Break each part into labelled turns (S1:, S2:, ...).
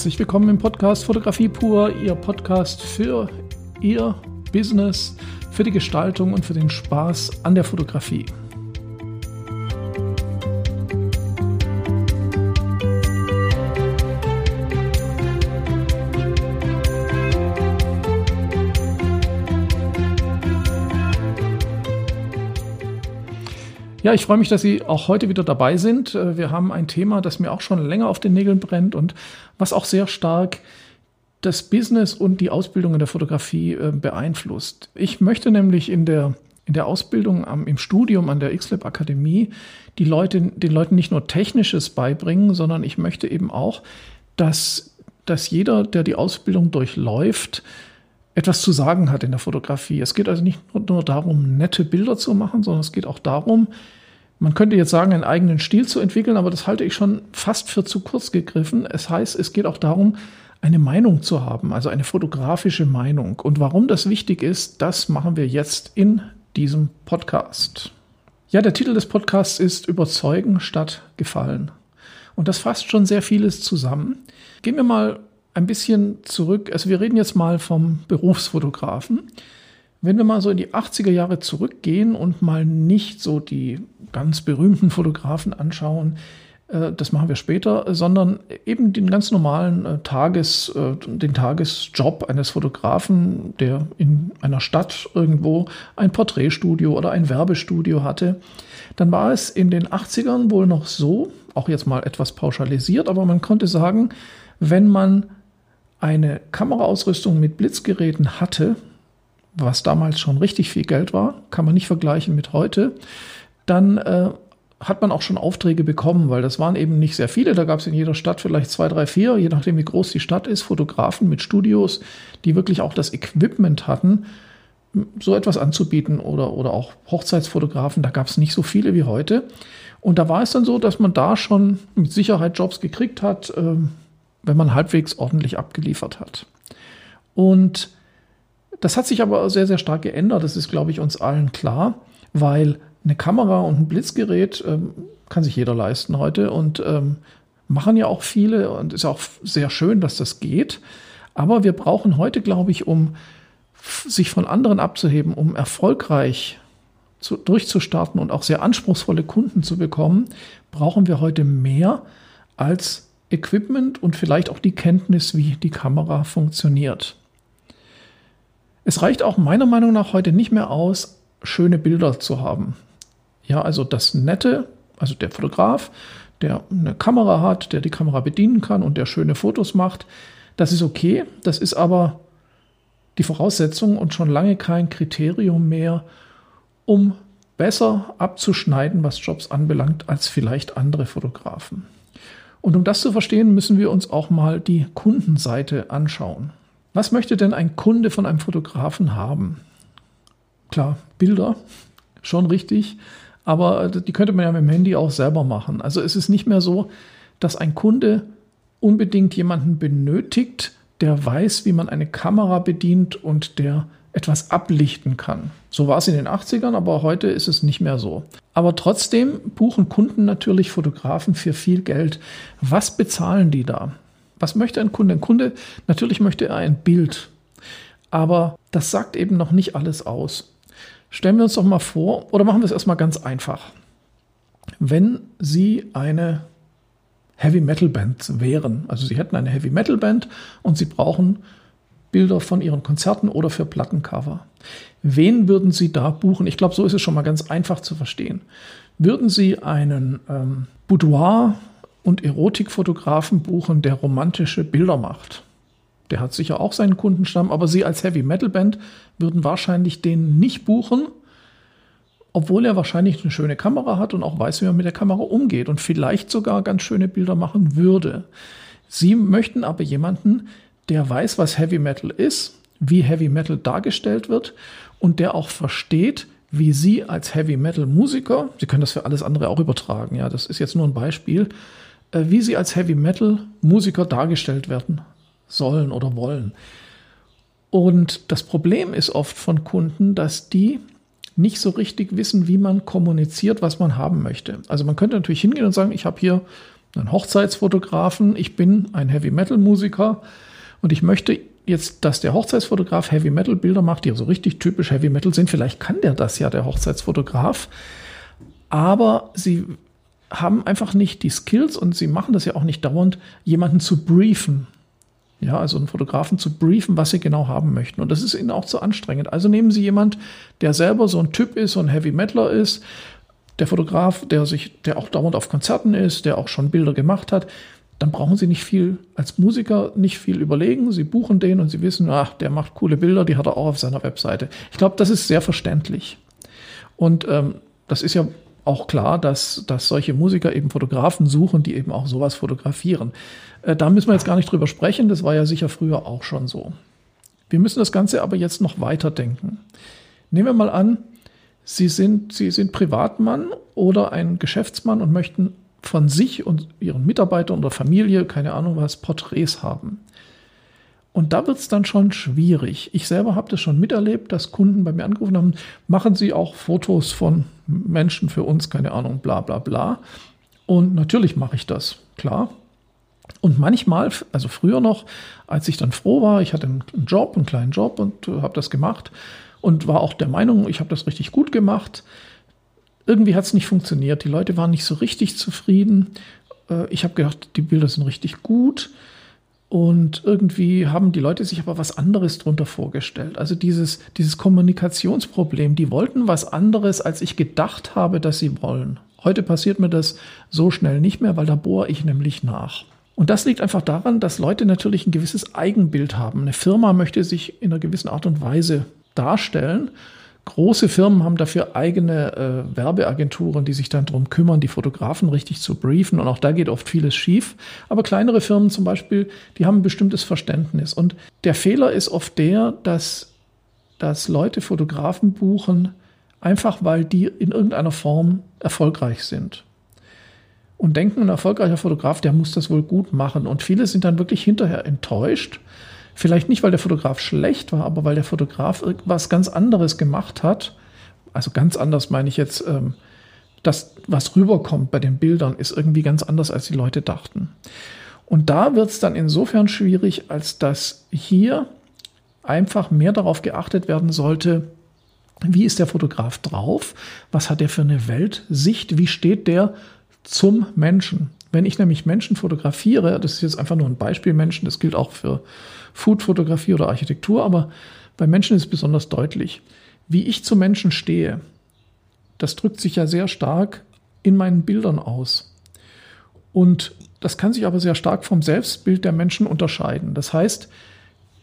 S1: Herzlich willkommen im Podcast Fotografie pur, Ihr Podcast für Ihr Business, für die Gestaltung und für den Spaß an der Fotografie. Ja, ich freue mich, dass Sie auch heute wieder dabei sind. Äh, wir haben ein Thema, das mir auch schon länger auf den Nägeln brennt und was auch sehr stark das Business und die Ausbildung in der Fotografie äh, beeinflusst. Ich möchte nämlich in der, in der Ausbildung am, im Studium an der XLab Akademie die Leute, den Leuten nicht nur Technisches beibringen, sondern ich möchte eben auch, dass, dass jeder, der die Ausbildung durchläuft, etwas zu sagen hat in der Fotografie. Es geht also nicht nur darum, nette Bilder zu machen, sondern es geht auch darum, man könnte jetzt sagen, einen eigenen Stil zu entwickeln, aber das halte ich schon fast für zu kurz gegriffen. Es heißt, es geht auch darum, eine Meinung zu haben, also eine fotografische Meinung. Und warum das wichtig ist, das machen wir jetzt in diesem Podcast. Ja, der Titel des Podcasts ist Überzeugen statt Gefallen. Und das fasst schon sehr vieles zusammen. Gehen wir mal ein bisschen zurück. Also wir reden jetzt mal vom Berufsfotografen. Wenn wir mal so in die 80er Jahre zurückgehen und mal nicht so die ganz berühmten Fotografen anschauen, äh, das machen wir später, sondern eben den ganz normalen äh, Tages, äh, den Tagesjob eines Fotografen, der in einer Stadt irgendwo ein Porträtstudio oder ein Werbestudio hatte, dann war es in den 80ern wohl noch so, auch jetzt mal etwas pauschalisiert, aber man konnte sagen, wenn man eine Kameraausrüstung mit Blitzgeräten hatte, was damals schon richtig viel Geld war, kann man nicht vergleichen mit heute, dann äh, hat man auch schon Aufträge bekommen, weil das waren eben nicht sehr viele. Da gab es in jeder Stadt vielleicht zwei, drei, vier, je nachdem wie groß die Stadt ist, Fotografen mit Studios, die wirklich auch das Equipment hatten, so etwas anzubieten oder, oder auch Hochzeitsfotografen. Da gab es nicht so viele wie heute. Und da war es dann so, dass man da schon mit Sicherheit Jobs gekriegt hat, äh, wenn man halbwegs ordentlich abgeliefert hat. Und das hat sich aber sehr, sehr stark geändert. Das ist, glaube ich, uns allen klar, weil eine Kamera und ein Blitzgerät ähm, kann sich jeder leisten heute und ähm, machen ja auch viele und ist auch sehr schön, dass das geht. Aber wir brauchen heute, glaube ich, um sich von anderen abzuheben, um erfolgreich zu, durchzustarten und auch sehr anspruchsvolle Kunden zu bekommen, brauchen wir heute mehr als Equipment und vielleicht auch die Kenntnis, wie die Kamera funktioniert. Es reicht auch meiner Meinung nach heute nicht mehr aus, schöne Bilder zu haben. Ja, also das Nette, also der Fotograf, der eine Kamera hat, der die Kamera bedienen kann und der schöne Fotos macht, das ist okay. Das ist aber die Voraussetzung und schon lange kein Kriterium mehr, um besser abzuschneiden, was Jobs anbelangt, als vielleicht andere Fotografen. Und um das zu verstehen, müssen wir uns auch mal die Kundenseite anschauen. Was möchte denn ein Kunde von einem Fotografen haben? Klar, Bilder, schon richtig, aber die könnte man ja mit dem Handy auch selber machen. Also es ist nicht mehr so, dass ein Kunde unbedingt jemanden benötigt, der weiß, wie man eine Kamera bedient und der etwas ablichten kann. So war es in den 80ern, aber heute ist es nicht mehr so. Aber trotzdem buchen Kunden natürlich Fotografen für viel Geld. Was bezahlen die da? Was möchte ein Kunde? Ein Kunde, natürlich möchte er ein Bild. Aber das sagt eben noch nicht alles aus. Stellen wir uns doch mal vor, oder machen wir es erstmal ganz einfach. Wenn Sie eine Heavy Metal Band wären, also Sie hätten eine Heavy Metal Band und Sie brauchen Bilder von Ihren Konzerten oder für Plattencover. Wen würden Sie da buchen? Ich glaube, so ist es schon mal ganz einfach zu verstehen. Würden Sie einen ähm, Boudoir- und Erotikfotografen buchen, der romantische Bilder macht? Der hat sicher auch seinen Kundenstamm, aber Sie als Heavy Metal Band würden wahrscheinlich den nicht buchen, obwohl er wahrscheinlich eine schöne Kamera hat und auch weiß, wie man mit der Kamera umgeht und vielleicht sogar ganz schöne Bilder machen würde. Sie möchten aber jemanden, der weiß, was Heavy Metal ist, wie Heavy Metal dargestellt wird und der auch versteht, wie Sie als Heavy Metal Musiker, Sie können das für alles andere auch übertragen, ja, das ist jetzt nur ein Beispiel, wie Sie als Heavy Metal Musiker dargestellt werden sollen oder wollen. Und das Problem ist oft von Kunden, dass die nicht so richtig wissen, wie man kommuniziert, was man haben möchte. Also man könnte natürlich hingehen und sagen, ich habe hier einen Hochzeitsfotografen, ich bin ein Heavy Metal Musiker und ich möchte jetzt, dass der Hochzeitsfotograf Heavy Metal Bilder macht, die so richtig typisch Heavy Metal sind. Vielleicht kann der das ja, der Hochzeitsfotograf. Aber sie haben einfach nicht die Skills und sie machen das ja auch nicht dauernd, jemanden zu briefen. Ja, also einen Fotografen zu briefen, was sie genau haben möchten. Und das ist ihnen auch zu anstrengend. Also nehmen Sie jemand, der selber so ein Typ ist, so ein Heavy Metaler ist, der Fotograf, der sich, der auch dauernd auf Konzerten ist, der auch schon Bilder gemacht hat, dann brauchen Sie nicht viel als Musiker nicht viel überlegen. Sie buchen den und Sie wissen, ach, der macht coole Bilder, die hat er auch auf seiner Webseite. Ich glaube, das ist sehr verständlich. Und ähm, das ist ja auch klar, dass, dass solche Musiker eben Fotografen suchen, die eben auch sowas fotografieren. Äh, da müssen wir jetzt gar nicht drüber sprechen, das war ja sicher früher auch schon so. Wir müssen das Ganze aber jetzt noch weiterdenken. Nehmen wir mal an, Sie sind, Sie sind Privatmann oder ein Geschäftsmann und möchten von sich und Ihren Mitarbeitern oder Familie, keine Ahnung was, Porträts haben. Und da wird es dann schon schwierig. Ich selber habe das schon miterlebt, dass Kunden bei mir angerufen haben, machen Sie auch Fotos von Menschen für uns, keine Ahnung, bla bla bla. Und natürlich mache ich das, klar. Und manchmal, also früher noch, als ich dann froh war, ich hatte einen Job, einen kleinen Job und habe das gemacht und war auch der Meinung, ich habe das richtig gut gemacht. Irgendwie hat es nicht funktioniert. Die Leute waren nicht so richtig zufrieden. Äh, ich habe gedacht, die Bilder sind richtig gut. Und irgendwie haben die Leute sich aber was anderes drunter vorgestellt. Also dieses, dieses Kommunikationsproblem, die wollten was anderes, als ich gedacht habe, dass sie wollen. Heute passiert mir das so schnell nicht mehr, weil da bohre ich nämlich nach. Und das liegt einfach daran, dass Leute natürlich ein gewisses Eigenbild haben. Eine Firma möchte sich in einer gewissen Art und Weise darstellen Große Firmen haben dafür eigene äh, Werbeagenturen, die sich dann darum kümmern, die Fotografen richtig zu briefen. Und auch da geht oft vieles schief. Aber kleinere Firmen zum Beispiel, die haben ein bestimmtes Verständnis. Und der Fehler ist oft der, dass, dass Leute Fotografen buchen, einfach weil die in irgendeiner Form erfolgreich sind. Und denken, ein erfolgreicher Fotograf, der muss das wohl gut machen. Und viele sind dann wirklich hinterher enttäuscht, Vielleicht nicht, weil der Fotograf schlecht war, aber weil der Fotograf irgendwas ganz anderes gemacht hat. Also ganz anders meine ich jetzt, ähm, das, was rüberkommt bei den Bildern, ist irgendwie ganz anders, als die Leute dachten. Und da wird es dann insofern schwierig, als dass hier einfach mehr darauf geachtet werden sollte, wie ist der Fotograf drauf, was hat er für eine Weltsicht, wie steht der zum Menschen. Wenn ich nämlich Menschen fotografiere, das ist jetzt einfach nur ein Beispiel Menschen, das gilt auch für Foodfotografie oder Architektur, aber bei Menschen ist es besonders deutlich. Wie ich zu Menschen stehe, das drückt sich ja sehr stark in meinen Bildern aus. Und das kann sich aber sehr stark vom Selbstbild der Menschen unterscheiden. Das heißt,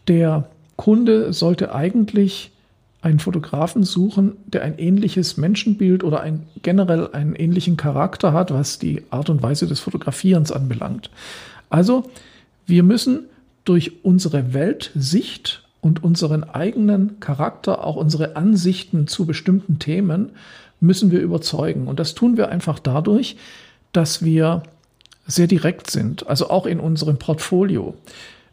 S1: der Kunde sollte eigentlich einen Fotografen suchen, der ein ähnliches Menschenbild oder ein, generell einen ähnlichen Charakter hat, was die Art und Weise des Fotografierens anbelangt. Also, wir müssen durch unsere Weltsicht und unseren eigenen Charakter, auch unsere Ansichten zu bestimmten Themen, müssen wir überzeugen. Und das tun wir einfach dadurch, dass wir sehr direkt sind, also auch in unserem Portfolio.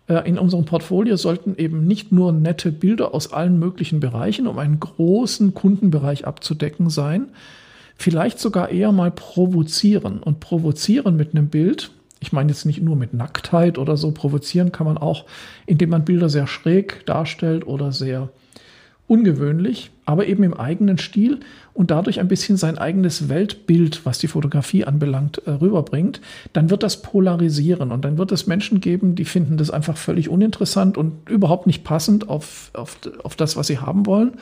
S1: Äh, in unserem Portfolio sollten eben nicht nur nette Bilder aus allen möglichen Bereichen, um einen großen Kundenbereich abzudecken sein, vielleicht sogar eher mal provozieren. Und provozieren mit einem Bild ich meine jetzt nicht nur mit Nacktheit oder so, provozieren kann man auch, indem man Bilder sehr schräg darstellt oder sehr ungewöhnlich, aber eben im eigenen Stil und dadurch ein bisschen sein eigenes Weltbild, was die Fotografie anbelangt, äh, rüberbringt, dann wird das polarisieren und dann wird es Menschen geben, die finden das einfach völlig uninteressant und überhaupt nicht passend auf, auf, auf das, was sie haben wollen.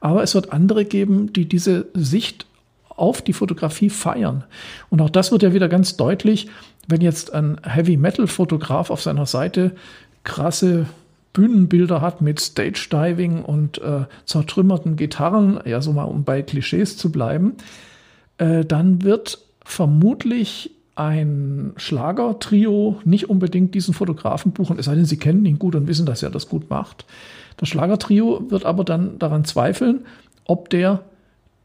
S1: Aber es wird andere geben, die diese Sicht auf die Fotografie feiern. Und auch das wird ja wieder ganz deutlich, wenn jetzt ein Heavy Metal Fotograf auf seiner Seite krasse Bühnenbilder hat mit Stage Diving und äh, zertrümmerten Gitarren, ja so mal um bei Klischees zu bleiben, äh, dann wird vermutlich ein Schlagertrio nicht unbedingt diesen Fotografen buchen, es sei denn, sie kennen ihn gut und wissen, dass er das gut macht. Das Schlagertrio wird aber dann daran zweifeln, ob der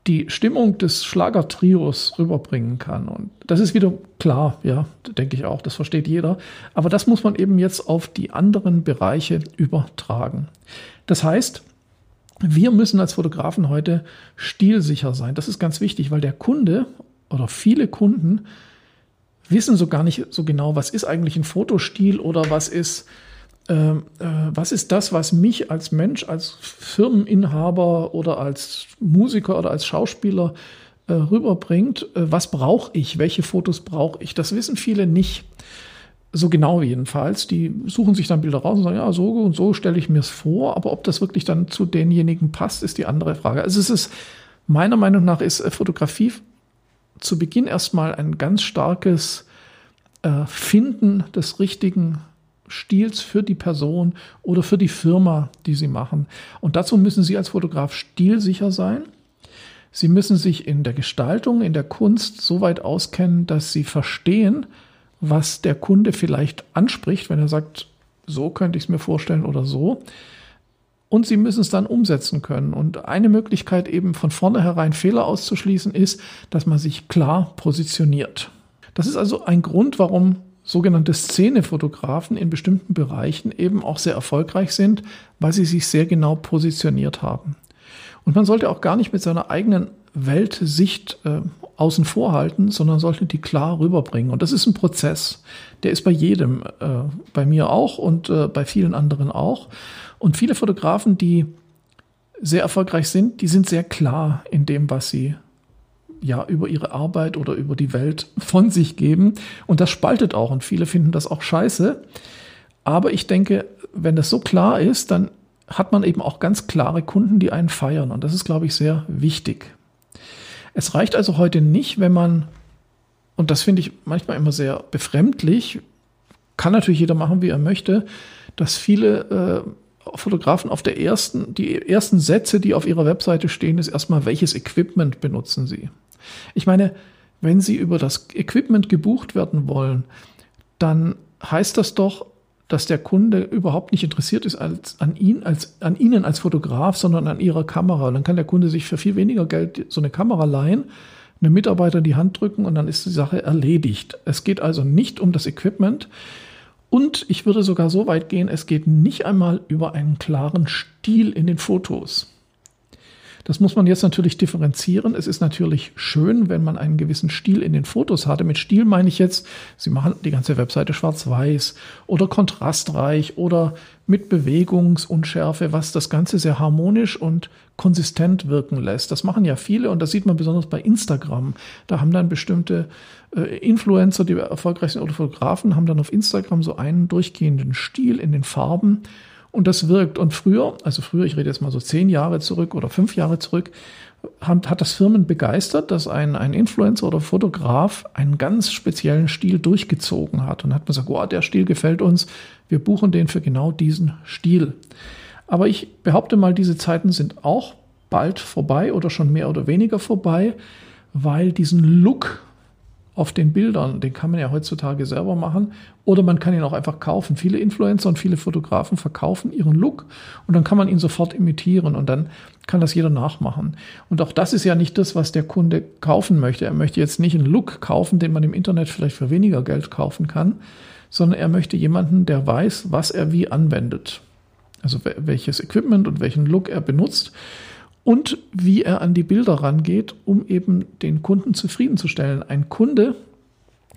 S1: die Stimmung des Schlagertrios rüberbringen kann. Und das ist wieder klar, ja, denke ich auch, das versteht jeder. Aber das muss man eben jetzt auf die anderen Bereiche übertragen. Das heißt, wir müssen als Fotografen heute stilsicher sein. Das ist ganz wichtig, weil der Kunde oder viele Kunden wissen so gar nicht so genau, was ist eigentlich ein Fotostil oder was ist, äh, äh, was ist das, was mich als Mensch, als Firmeninhaber oder als Musiker oder als Schauspieler äh, rüberbringt. Äh, was brauche ich? Welche Fotos brauche ich? Das wissen viele nicht. So genau jedenfalls. Die suchen sich dann Bilder raus und sagen, ja, so und so stelle ich mir es vor. Aber ob das wirklich dann zu denjenigen passt, ist die andere Frage. Also es ist, meiner Meinung nach ist äh, Fotografie zu Beginn erstmal ein ganz starkes äh, Finden des richtigen Stils für die Person oder für die Firma, die Sie machen. Und dazu müssen Sie als Fotograf stilsicher sein. Sie müssen sich in der Gestaltung, in der Kunst so weit auskennen, dass Sie verstehen, was der Kunde vielleicht anspricht, wenn er sagt, so könnte ich es mir vorstellen oder so. Und Sie müssen es dann umsetzen können. Und eine Möglichkeit eben von vornherein Fehler auszuschließen ist, dass man sich klar positioniert. Das ist also ein Grund, warum sogenannte Szenefotografen in bestimmten Bereichen eben auch sehr erfolgreich sind, weil sie sich sehr genau positioniert haben. Und man sollte auch gar nicht mit seiner eigenen Weltsicht äh, außen vor halten, sondern sollte die klar rüberbringen. Und das ist ein Prozess. Der ist bei jedem, äh, bei mir auch und äh, bei vielen anderen auch. Und viele Fotografen, die sehr erfolgreich sind, die sind sehr klar in dem, was sie ja über ihre Arbeit oder über die Welt von sich geben. Und das spaltet auch und viele finden das auch scheiße. Aber ich denke, wenn das so klar ist, dann hat man eben auch ganz klare Kunden, die einen feiern. Und das ist, glaube ich, sehr wichtig. Es reicht also heute nicht, wenn man, und das finde ich manchmal immer sehr befremdlich, kann natürlich jeder machen, wie er möchte, dass viele äh, Fotografen auf der ersten, die ersten Sätze, die auf ihrer Webseite stehen, ist erstmal, welches Equipment benutzen sie? Ich meine, wenn Sie über das Equipment gebucht werden wollen, dann heißt das doch, dass der Kunde überhaupt nicht interessiert ist als, an, ihn, als, an Ihnen als Fotograf, sondern an Ihrer Kamera. Und dann kann der Kunde sich für viel weniger Geld so eine Kamera leihen, einem Mitarbeiter in die Hand drücken und dann ist die Sache erledigt. Es geht also nicht um das Equipment. Und ich würde sogar so weit gehen, es geht nicht einmal über einen klaren Stil in den Fotos. Das muss man jetzt natürlich differenzieren. Es ist natürlich schön, wenn man einen gewissen Stil in den Fotos hatte. Mit Stil meine ich jetzt, Sie machen die ganze Webseite schwarz-weiß oder kontrastreich oder mit Bewegungsunschärfe, was das Ganze sehr harmonisch und konsistent wirken lässt. Das machen ja viele und das sieht man besonders bei Instagram. Da haben dann bestimmte äh, Influencer, die erfolgreich sind oder Fotografen, haben dann auf Instagram so einen durchgehenden Stil in den Farben und das wirkt. Und früher, also früher, ich rede jetzt mal so zehn Jahre zurück oder fünf Jahre zurück, hat, hat das Firmen begeistert, dass ein, ein Influencer oder Fotograf einen ganz speziellen Stil durchgezogen hat. Und hat man gesagt, oh, der Stil gefällt uns, wir buchen den für genau diesen Stil. Aber ich behaupte mal, diese Zeiten sind auch bald vorbei oder schon mehr oder weniger vorbei, weil diesen Look auf den Bildern. Den kann man ja heutzutage selber machen oder man kann ihn auch einfach kaufen. Viele Influencer und viele Fotografen verkaufen ihren Look und dann kann man ihn sofort imitieren und dann kann das jeder nachmachen. Und auch das ist ja nicht das, was der Kunde kaufen möchte. Er möchte jetzt nicht einen Look kaufen, den man im Internet vielleicht für weniger Geld kaufen kann, sondern er möchte jemanden, der weiß, was er wie anwendet. Also welches Equipment und welchen Look er benutzt und wie er an die Bilder rangeht, um eben den Kunden zufriedenzustellen. Ein Kunde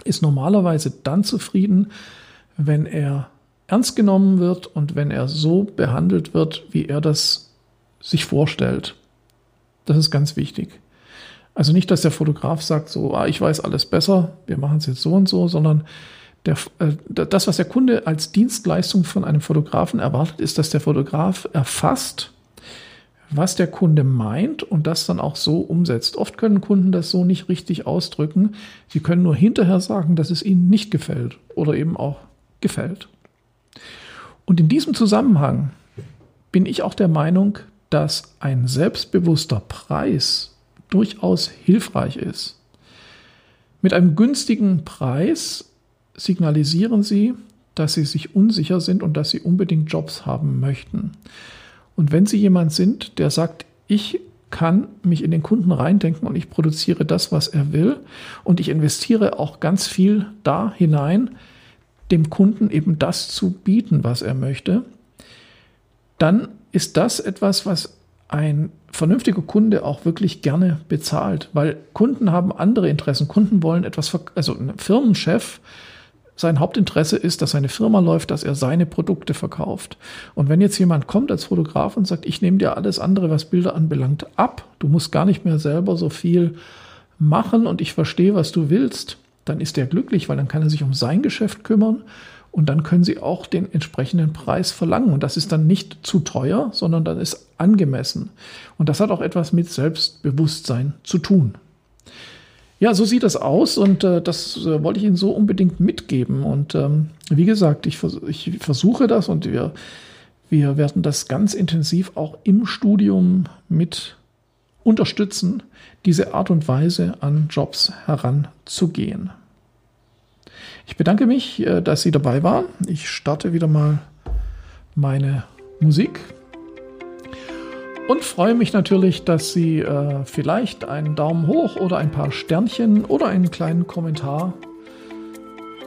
S1: ist normalerweise dann zufrieden, wenn er ernst genommen wird und wenn er so behandelt wird, wie er das sich vorstellt. Das ist ganz wichtig. Also nicht, dass der Fotograf sagt, so, ah, ich weiß alles besser, wir machen es jetzt so und so, sondern der, äh, das, was der Kunde als Dienstleistung von einem Fotografen erwartet, ist, dass der Fotograf erfasst, was der Kunde meint und das dann auch so umsetzt. Oft können Kunden das so nicht richtig ausdrücken. Sie können nur hinterher sagen, dass es ihnen nicht gefällt oder eben auch gefällt. Und in diesem Zusammenhang bin ich auch der Meinung, dass ein selbstbewusster Preis durchaus hilfreich ist. Mit einem günstigen Preis signalisieren Sie, dass Sie sich unsicher sind und dass Sie unbedingt Jobs haben möchten. Und wenn Sie jemand sind, der sagt, ich kann mich in den Kunden reindenken und ich produziere das, was er will und ich investiere auch ganz viel da hinein, dem Kunden eben das zu bieten, was er möchte, dann ist das etwas, was ein vernünftiger Kunde auch wirklich gerne bezahlt, weil Kunden haben andere Interessen. Kunden wollen etwas, also ein Firmenchef, sein Hauptinteresse ist, dass seine Firma läuft, dass er seine Produkte verkauft. Und wenn jetzt jemand kommt als Fotograf und sagt, ich nehme dir alles andere, was Bilder anbelangt, ab, du musst gar nicht mehr selber so viel machen und ich verstehe, was du willst, dann ist er glücklich, weil dann kann er sich um sein Geschäft kümmern und dann können Sie auch den entsprechenden Preis verlangen. Und das ist dann nicht zu teuer, sondern dann ist angemessen. Und das hat auch etwas mit Selbstbewusstsein zu tun. Ja, so sieht das aus und äh, das äh, wollte ich Ihnen so unbedingt mitgeben. Und ähm, wie gesagt, ich, vers ich versuche das und wir, wir werden das ganz intensiv auch im Studium mit unterstützen, diese Art und Weise an Jobs heranzugehen. Ich bedanke mich, äh, dass Sie dabei waren. Ich starte wieder mal meine Musik und freue mich natürlich, dass Sie äh, vielleicht einen Daumen hoch oder ein paar Sternchen oder einen kleinen Kommentar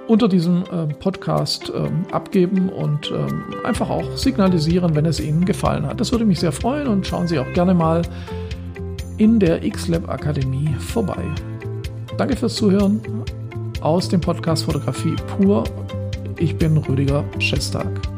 S1: unter diesem äh, Podcast ähm, abgeben und ähm, einfach auch signalisieren, wenn es Ihnen gefallen hat. Das würde mich sehr freuen und schauen Sie auch gerne mal in der XLab Akademie vorbei. Danke fürs Zuhören aus dem Podcast Fotografie pur. Ich bin Rüdiger Schestag.